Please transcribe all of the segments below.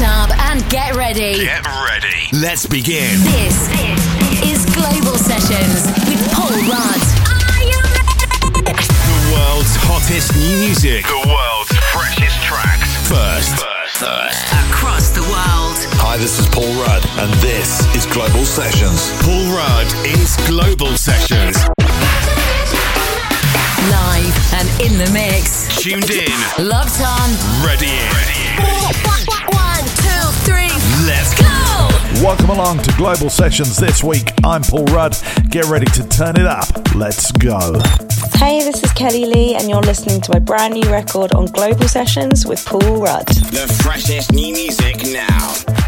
it up and get ready. Get ready. Let's begin. This is Global Sessions with Paul Rudd. The world's hottest music. The world's freshest tracks. First. First. First. Across the world. Hi, this is Paul Rudd, and this is Global Sessions. Paul Rudd is Global Sessions. Live and in the mix. Tuned in. Locked on. Ready in. Ready in. Let's go! Welcome along to Global Sessions this week. I'm Paul Rudd. Get ready to turn it up. Let's go. Hey, this is Kelli-Leigh, and you're listening to my brand new record on Global Sessions with Paul Rudd. The freshest new music now.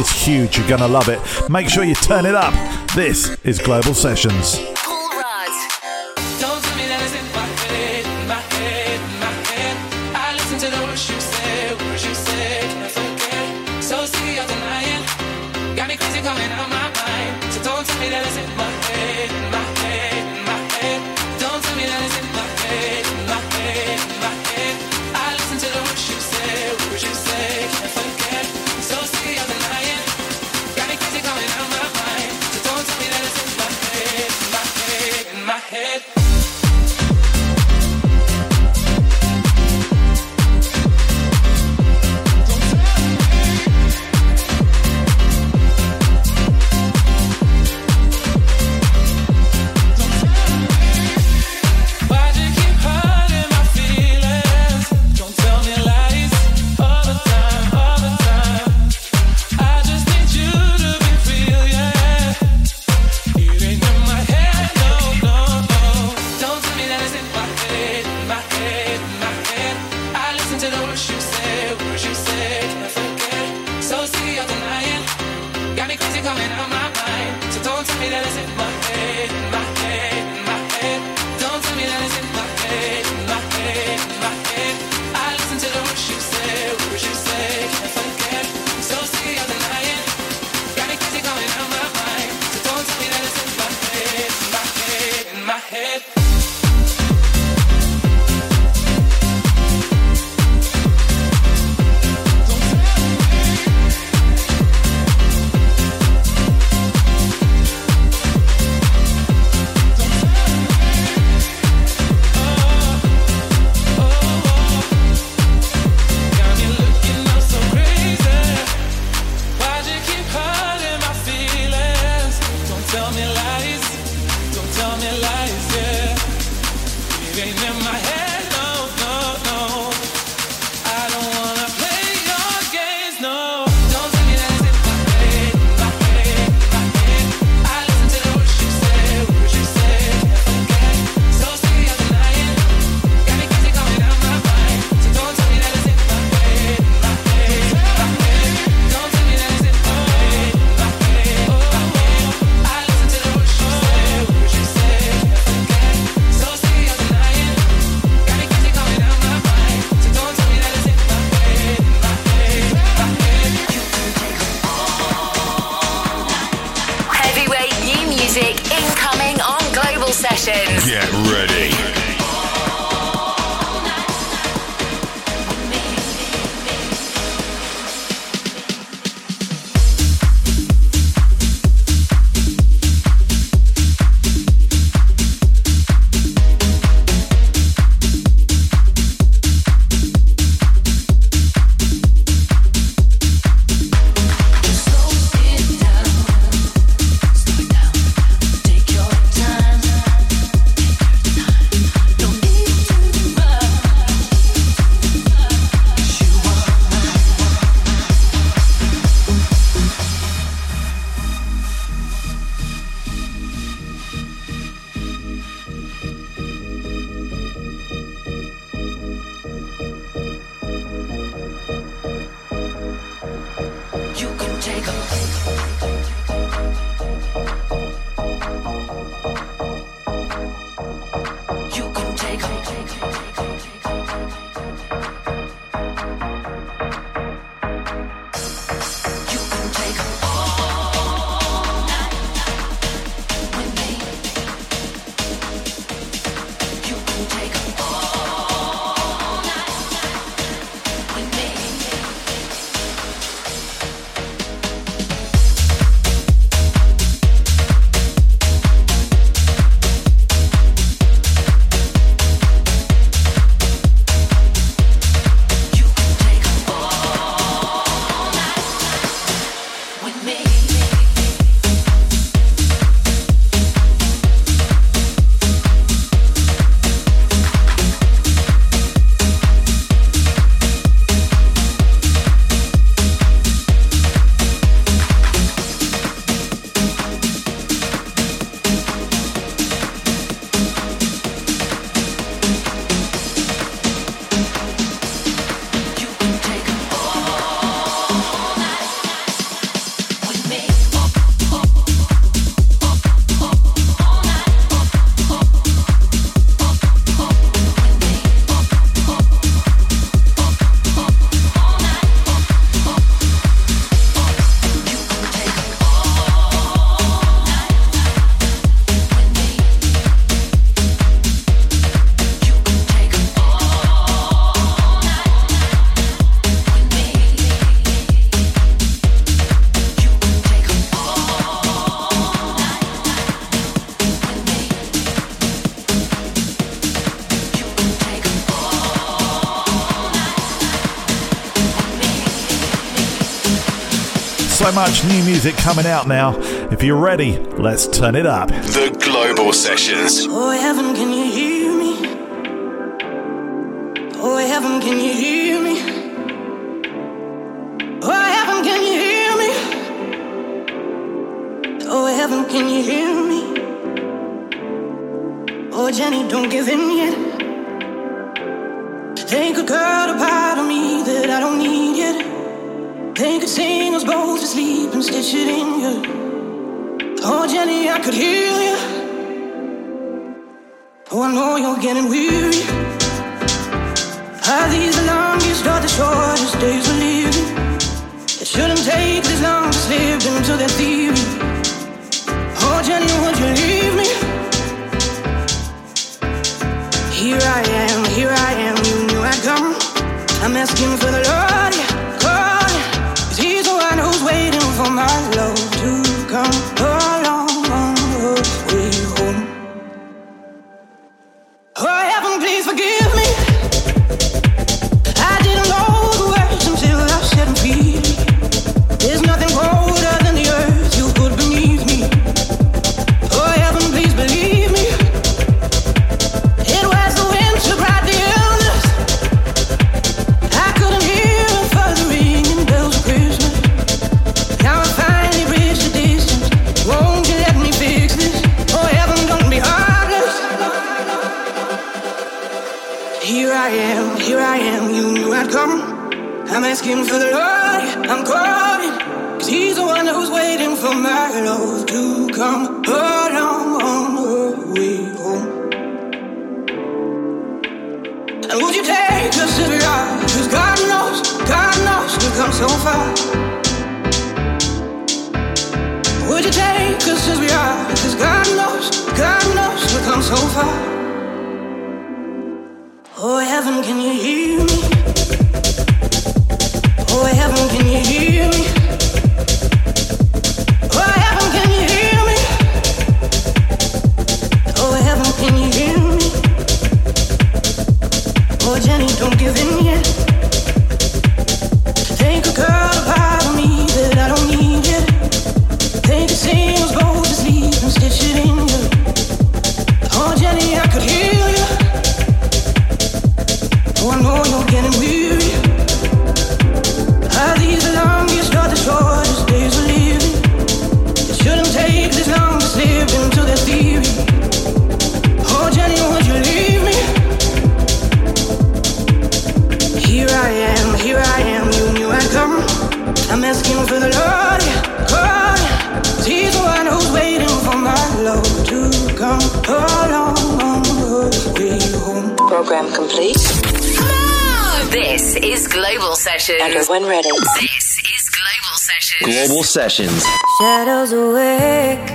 It's huge. You're going to love it. Make sure you turn it up. This is Global Sessions. music coming out now. If you're ready, let's turn it up. The Global Sessions. Oh, heaven, can you hear me? Oh, heaven, can you hear me? Oh, heaven, can you hear me? Oh, heaven, can you hear me? Oh, Jenny, don't give in yet. They could cut a part of me that I don't need yet. They could sing us both couldn't stitch it in you. Oh, Jenny, I could heal you. Oh, I know you're getting weak. my Sessions. And when ready. This is Global Sessions. Global Sessions. Shadows awake.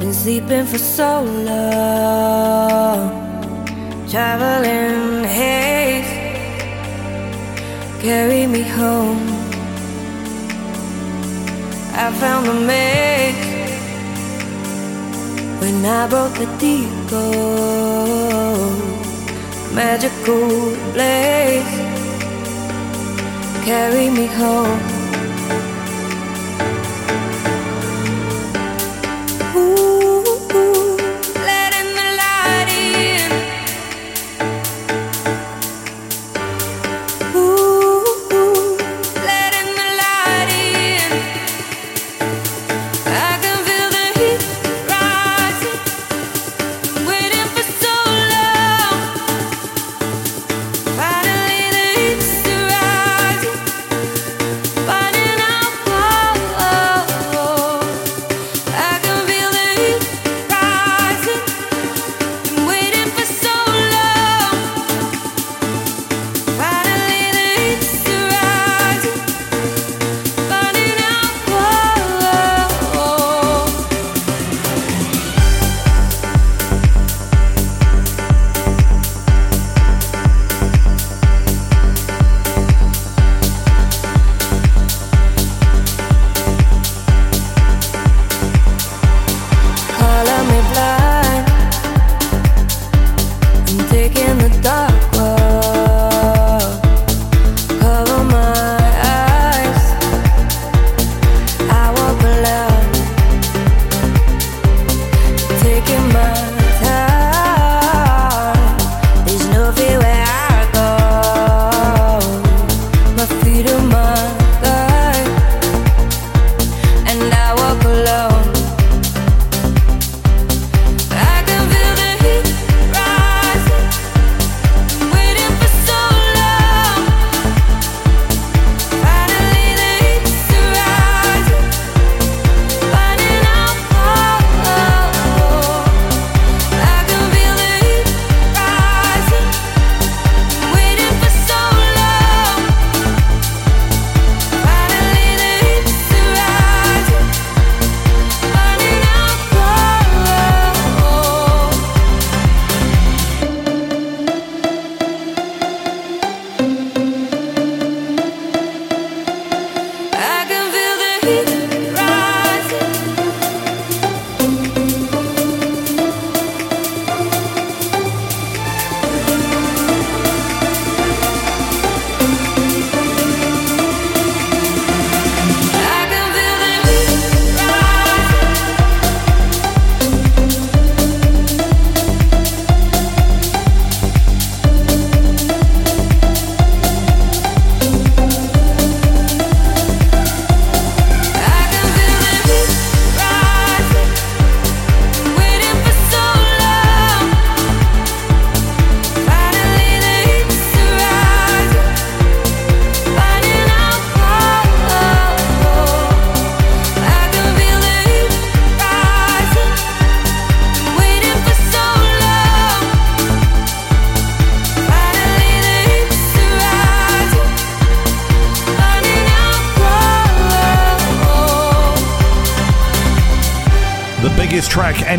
Been sleeping for so long. Traveling haze. Carry me home. I found the maze. When I broke the deep gold magical place carry me home.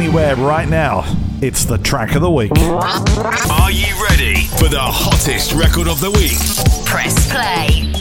anywhere right now, it's the track of the week. Are you ready for the hottest record of the week? Press play.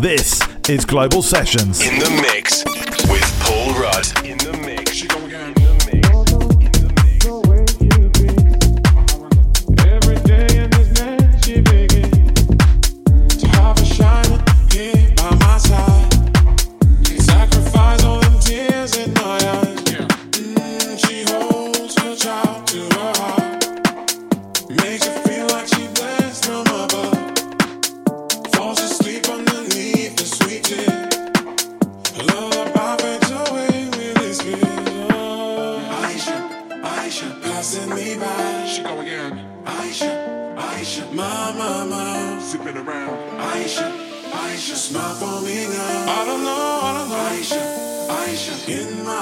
This is Global Sessions. In the mix in my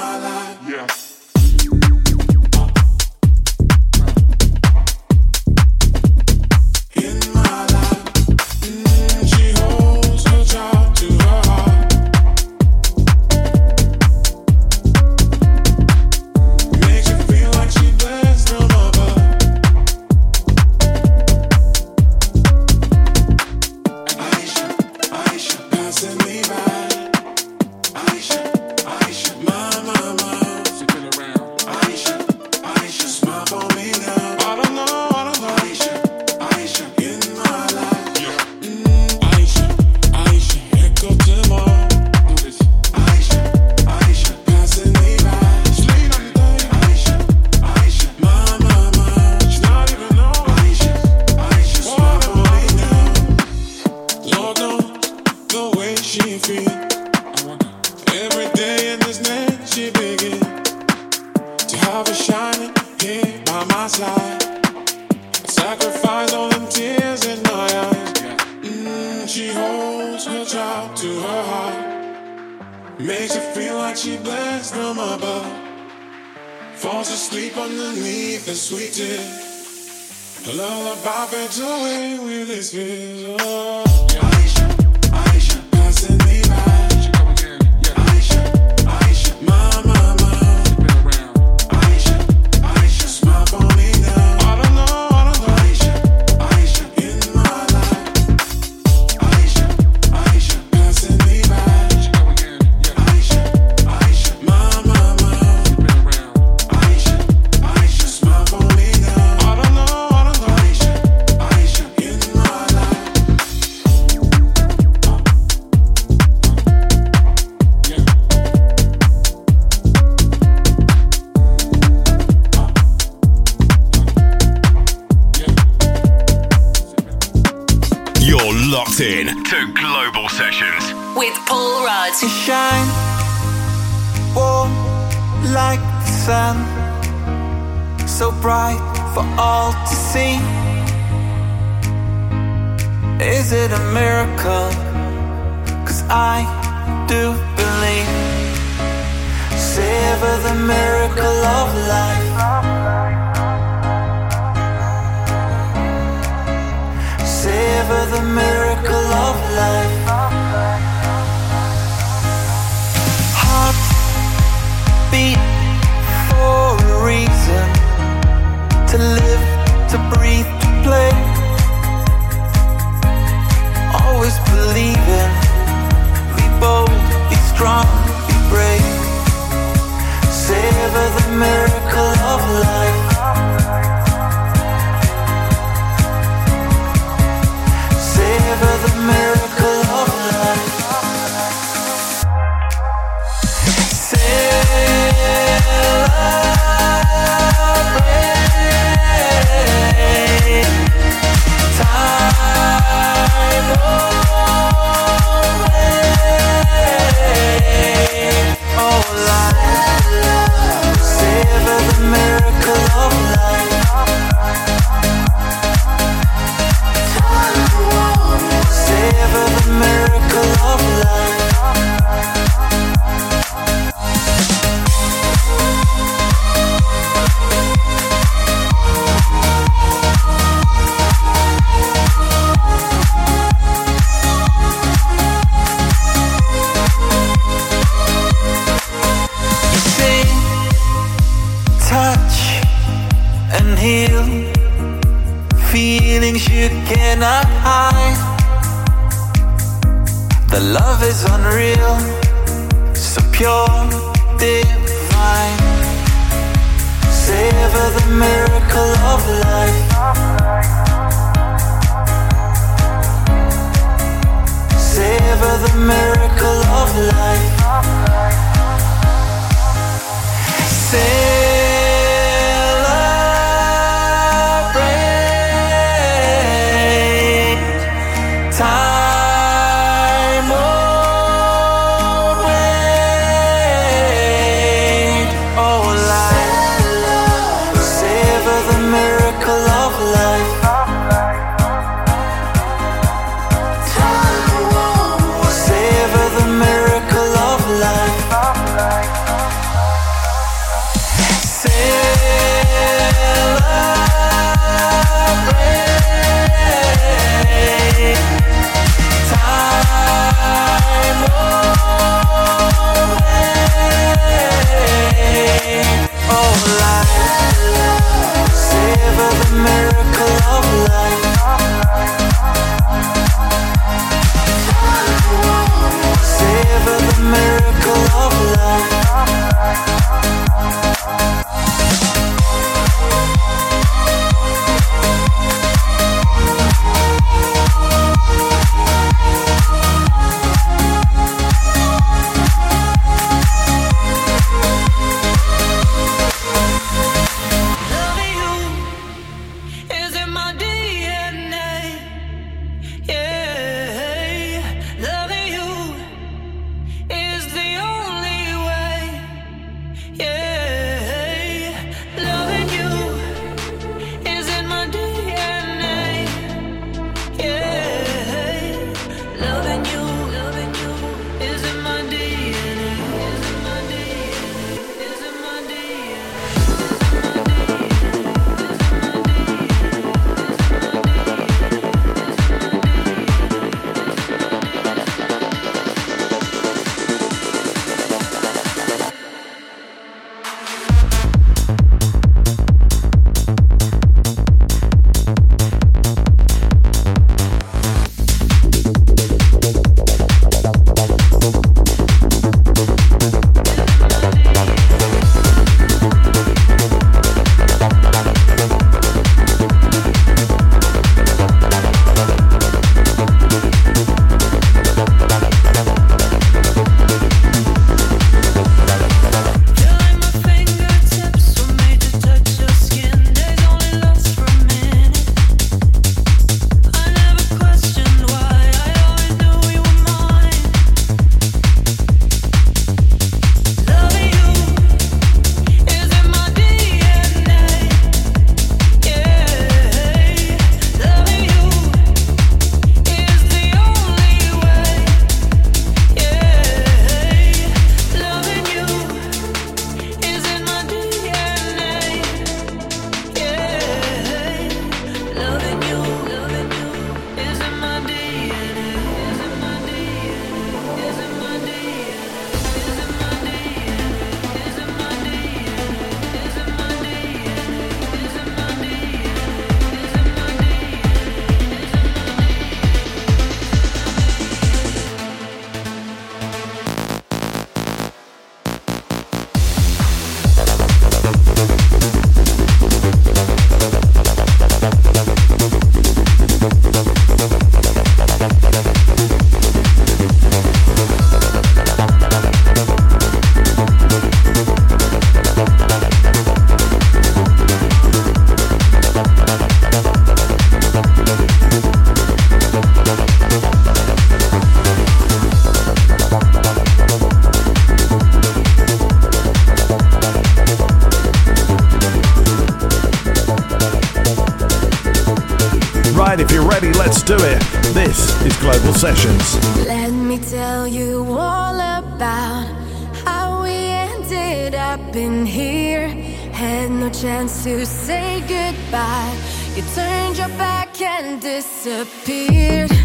goodbye. You turned your back and disappeared.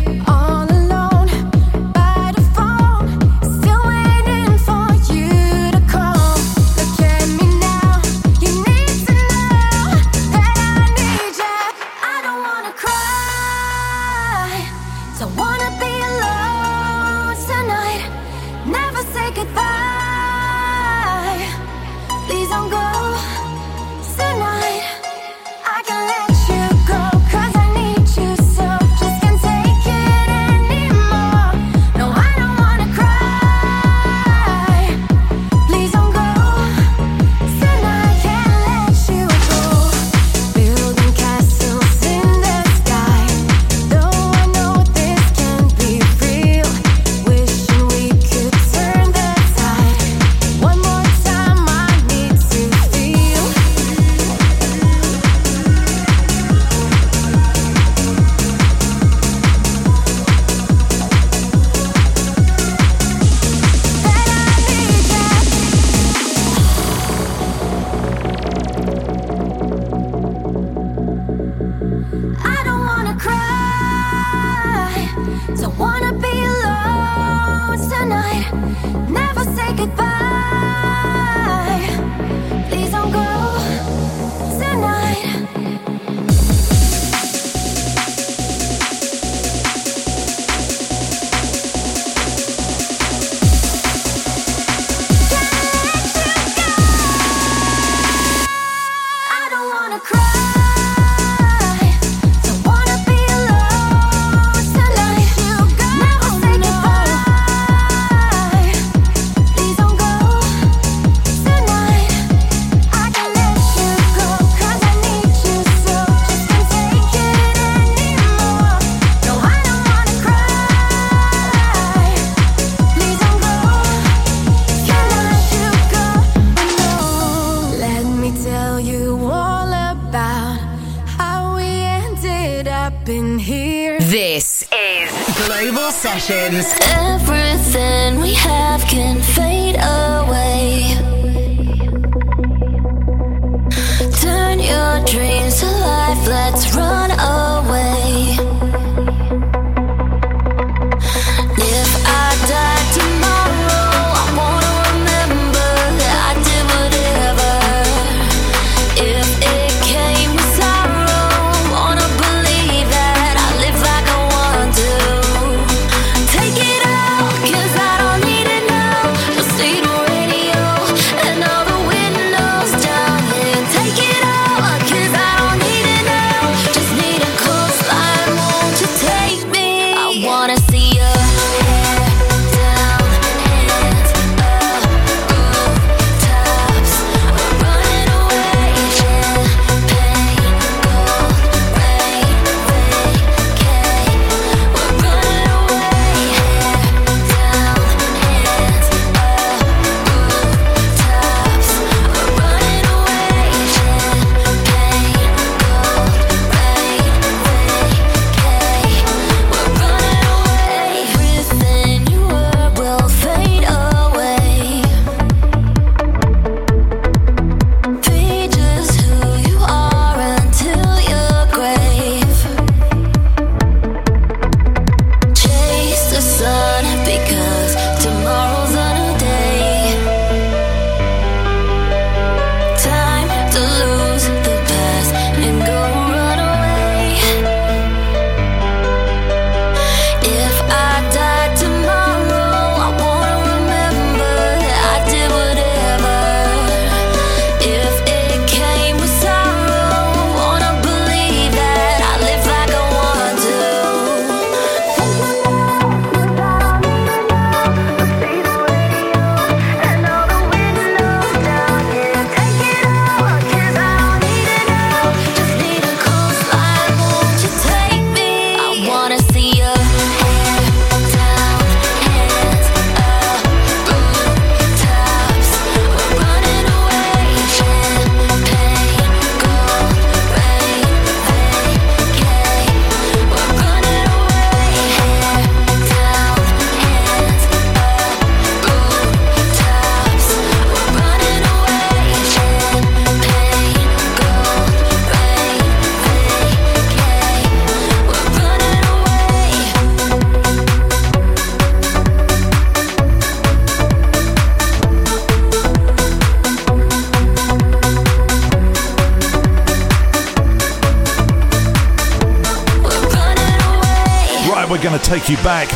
Global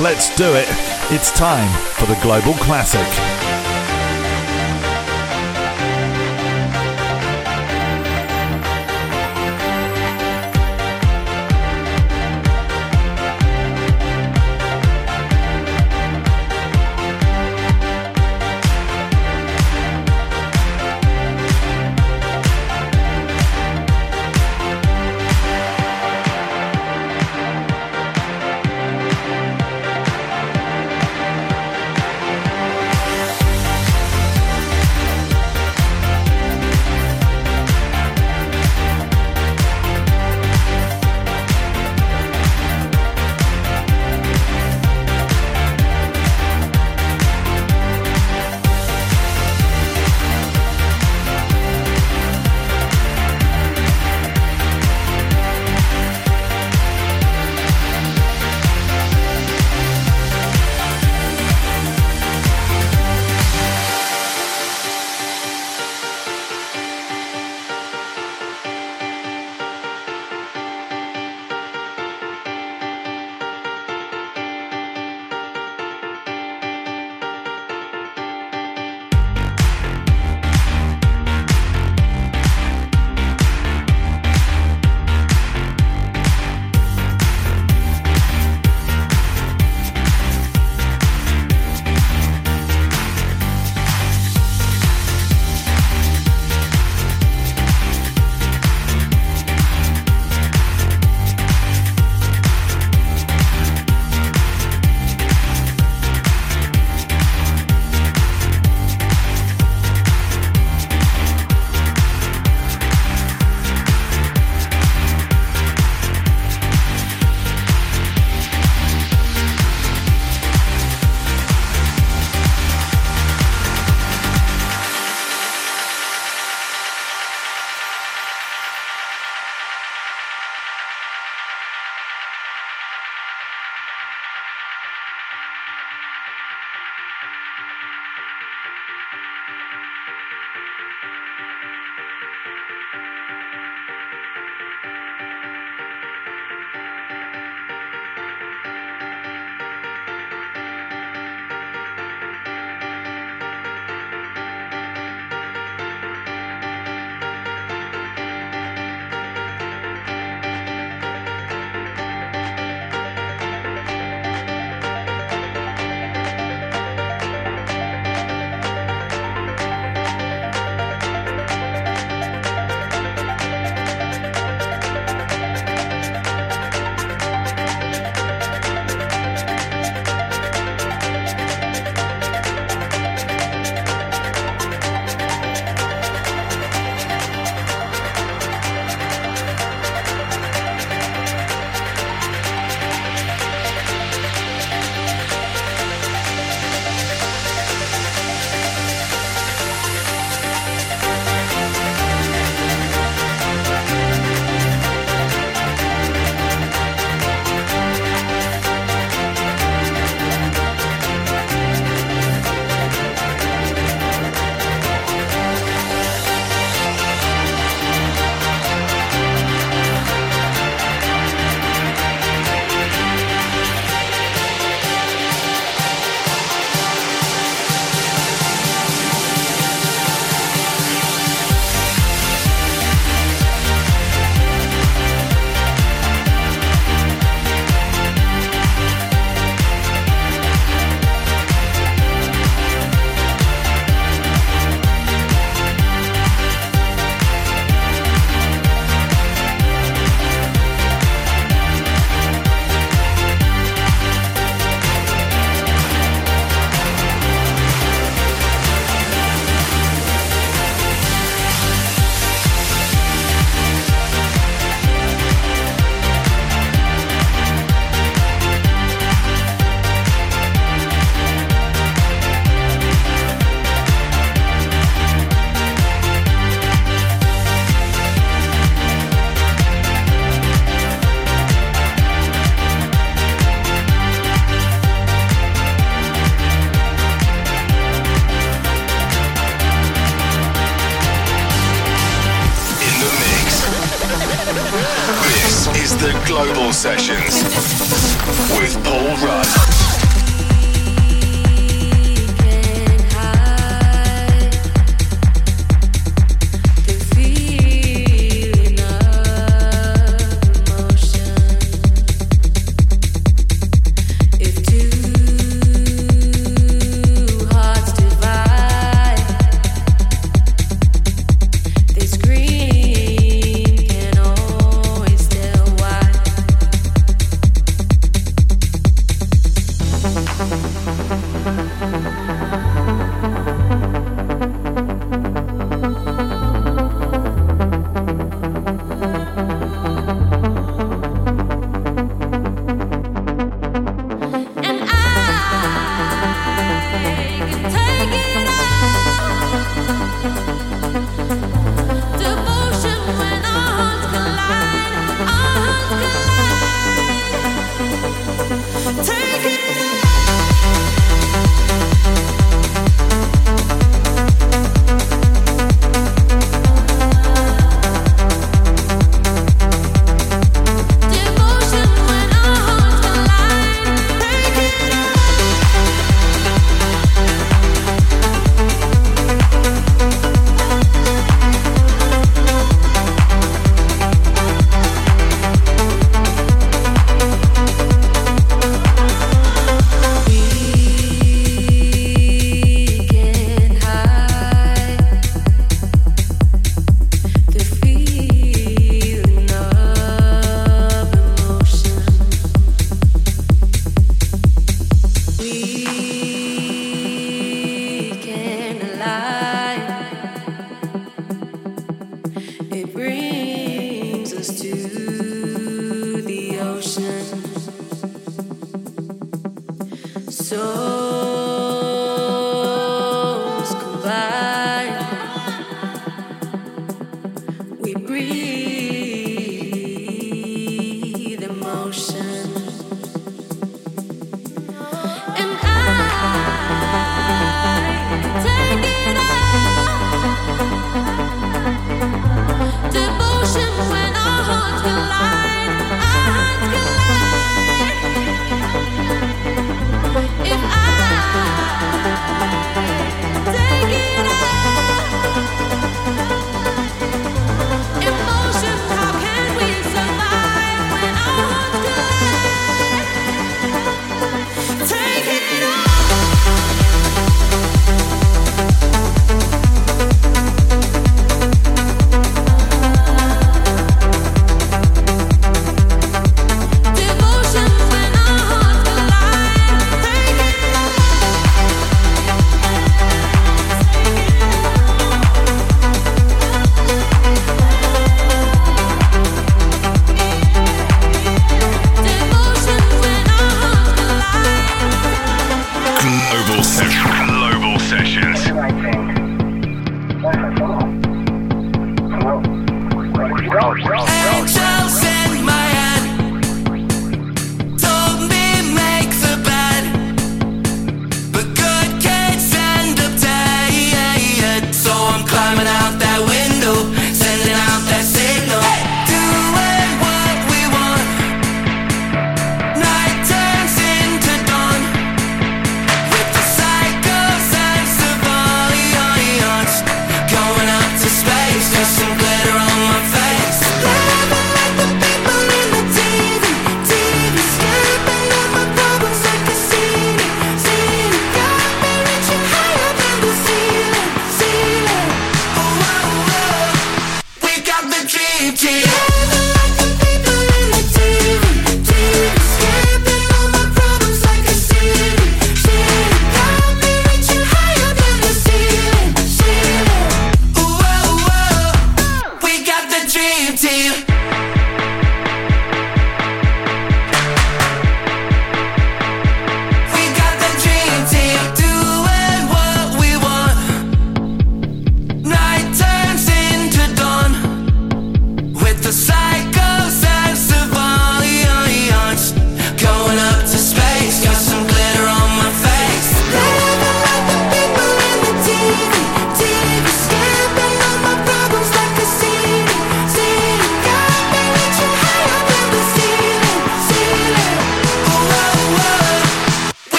Let's do it. It's time for the Global Classic.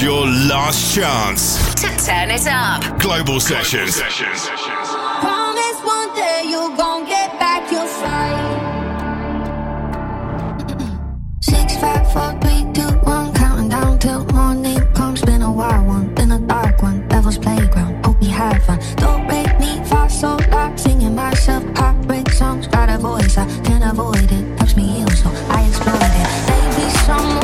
Your last chance to turn it up. Global, Global sessions. Promise one day you're gonna get back your sight. Six, five, four, three, two, one. Counting down till morning comes. Been a wild one, been a dark one. Devil's playground. Hope we have fun. Don't break me fast so loud. Singing myself heartbreak songs. Got a voice I can't avoid it. Helps me heal, so I exploit it. Maybe someone.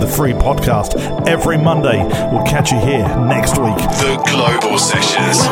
the free podcast every Monday. We'll catch you here next week. The Global Sessions.